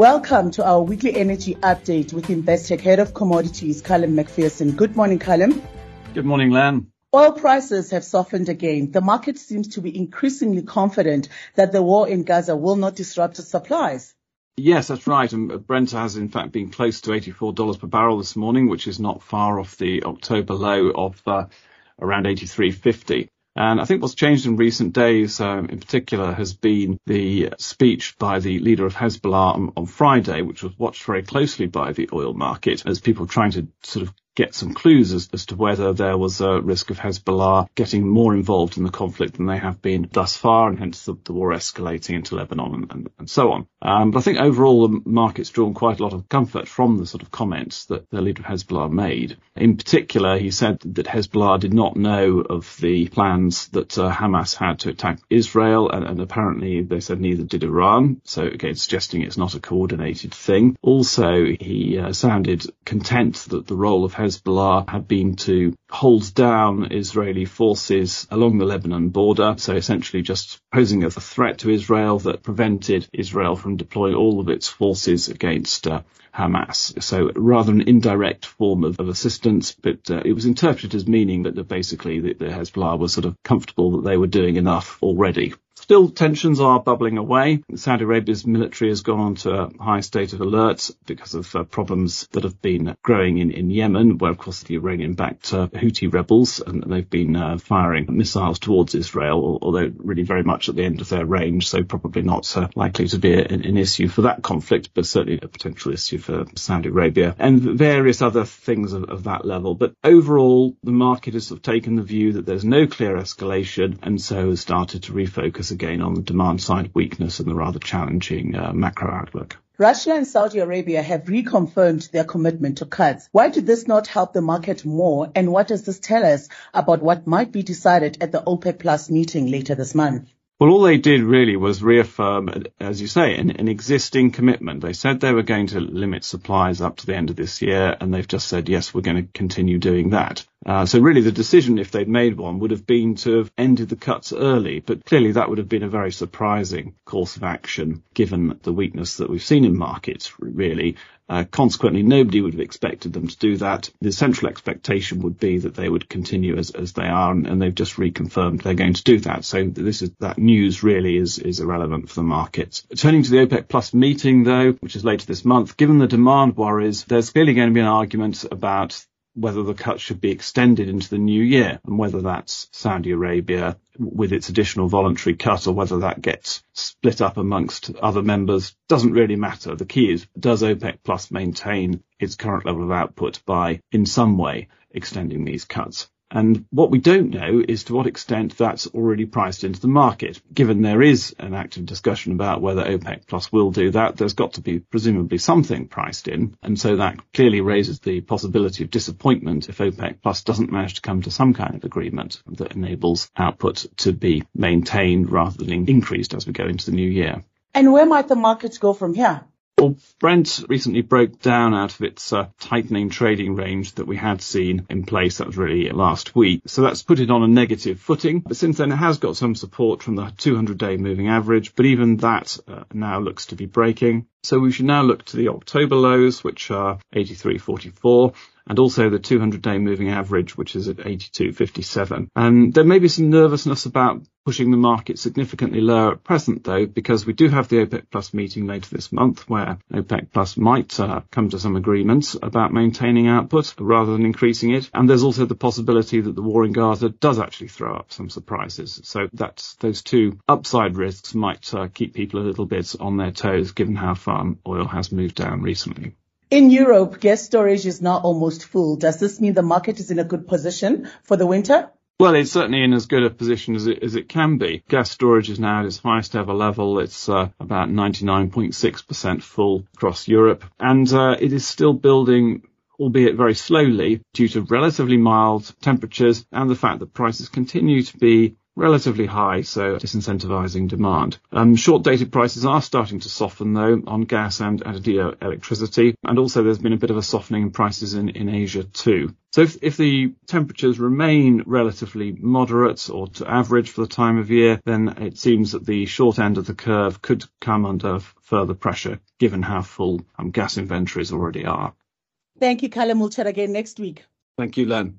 Welcome to our weekly energy update with Investec Head of Commodities, Callum Macpherson. Good morning, Callum. Good morning, Lan. Oil prices have softened again. The market seems to be increasingly confident that the war in Gaza will not disrupt supplies. Yes, that's right. And Brent has in fact been close to $84 per barrel this morning, which is not far off the October low of uh, around 83.50. And I think what's changed in recent days, um, in particular, has been the speech by the leader of Hezbollah on, on, Friday, which was watched very closely by the oil market as people trying to sort of get some clues as, as to whether there was a risk of Hezbollah getting more involved in the conflict than they have been thus far, and hence the, the war escalating into Lebanon and, and, and so on. Um, but I think overall the market's drawn quite a lot of comfort from the sort of comments that the leader of Hezbollah made. In particular, he said that Hezbollah did not know of the plans that uh, Hamas had to attack Israel, and, and apparently they said neither did Iran. So again, suggesting it's not a coordinated thing. Also, he uh, sounded content that the role of Hezbollah had been to hold down Israeli forces along the Lebanon border. So essentially just posing a threat to Israel that prevented Israel from deploying all of its forces against uh, Hamas. So rather an indirect form of, of assistance, but uh, it was interpreted as meaning that, that basically the, the Hezbollah was sort of comfortable that they were doing enough already. Still, tensions are bubbling away. Saudi Arabia's military has gone on to a high state of alert because of uh, problems that have been growing in, in Yemen, where, of course, the Iranian-backed uh, Houthi rebels, and they've been uh, firing missiles towards Israel, although really very much at the end of their range, so probably not uh, likely to be an, an issue for that conflict, but certainly a potential issue for Saudi Arabia, and various other things of, of that level. But overall, the market has sort of taken the view that there's no clear escalation, and so has started to refocus again on the demand side weakness and the rather challenging uh, macro outlook. Russia and Saudi Arabia have reconfirmed their commitment to cuts. Why did this not help the market more? And what does this tell us about what might be decided at the OPEC Plus meeting later this month? Well, all they did really was reaffirm, as you say, an, an, existing commitment. They said they were going to limit supplies up to the end of this year, and they've just said, yes, we're going to continue doing that. Uh, so really the decision, if they'd made one, would have been to have ended the cuts early, but clearly that would have been a very surprising course of action given the weakness that we've seen in markets, really. Uh, consequently, nobody would have expected them to do that. The central expectation would be that they would continue as, as they are, and, and they've just reconfirmed they're going to do that. So this is that news really is is irrelevant for the markets. Turning to the OPEC Plus meeting, though, which is later this month, given the demand worries, there's clearly going to be an argument about whether the cut should be extended into the new year and whether that's Saudi Arabia with its additional voluntary cut or whether that gets split up amongst other members doesn't really matter. The key is does OPEC plus maintain its current level of output by in some way extending these cuts? And what we don't know is to what extent that's already priced into the market. Given there is an active discussion about whether OPEC Plus will do that, there's got to be presumably something priced in. And so that clearly raises the possibility of disappointment if OPEC Plus doesn't manage to come to some kind of agreement that enables output to be maintained rather than increased as we go into the new year. And where might the markets go from here? Well, Brent recently broke down out of its uh, tightening trading range that we had seen in place. That was really last week. So that's put it on a negative footing. But since then, it has got some support from the 200-day moving average. But even that uh, now looks to be breaking. So we should now look to the October lows, which are 83.44 and also the 200 day moving average, which is at 82.57. And there may be some nervousness about pushing the market significantly lower at present though, because we do have the OPEC Plus meeting later this month where OPEC Plus might uh, come to some agreements about maintaining output rather than increasing it. And there's also the possibility that the war in Gaza does actually throw up some surprises. So that's those two upside risks might uh, keep people a little bit on their toes given how far oil has moved down recently. In Europe, gas storage is now almost full. Does this mean the market is in a good position for the winter? Well, it's certainly in as good a position as it, as it can be. Gas storage is now at its highest ever level. It's uh, about 99.6% full across Europe, and uh, it is still building albeit very slowly due to relatively mild temperatures and the fact that prices continue to be relatively high, so disincentivizing demand. Um, short dated prices are starting to soften though on gas and, and electricity. And also there's been a bit of a softening in prices in, in Asia too. So if, if the temperatures remain relatively moderate or to average for the time of year, then it seems that the short end of the curve could come under further pressure given how full um, gas inventories already are. Thank you, Callum. We'll chat again next week. Thank you, Len.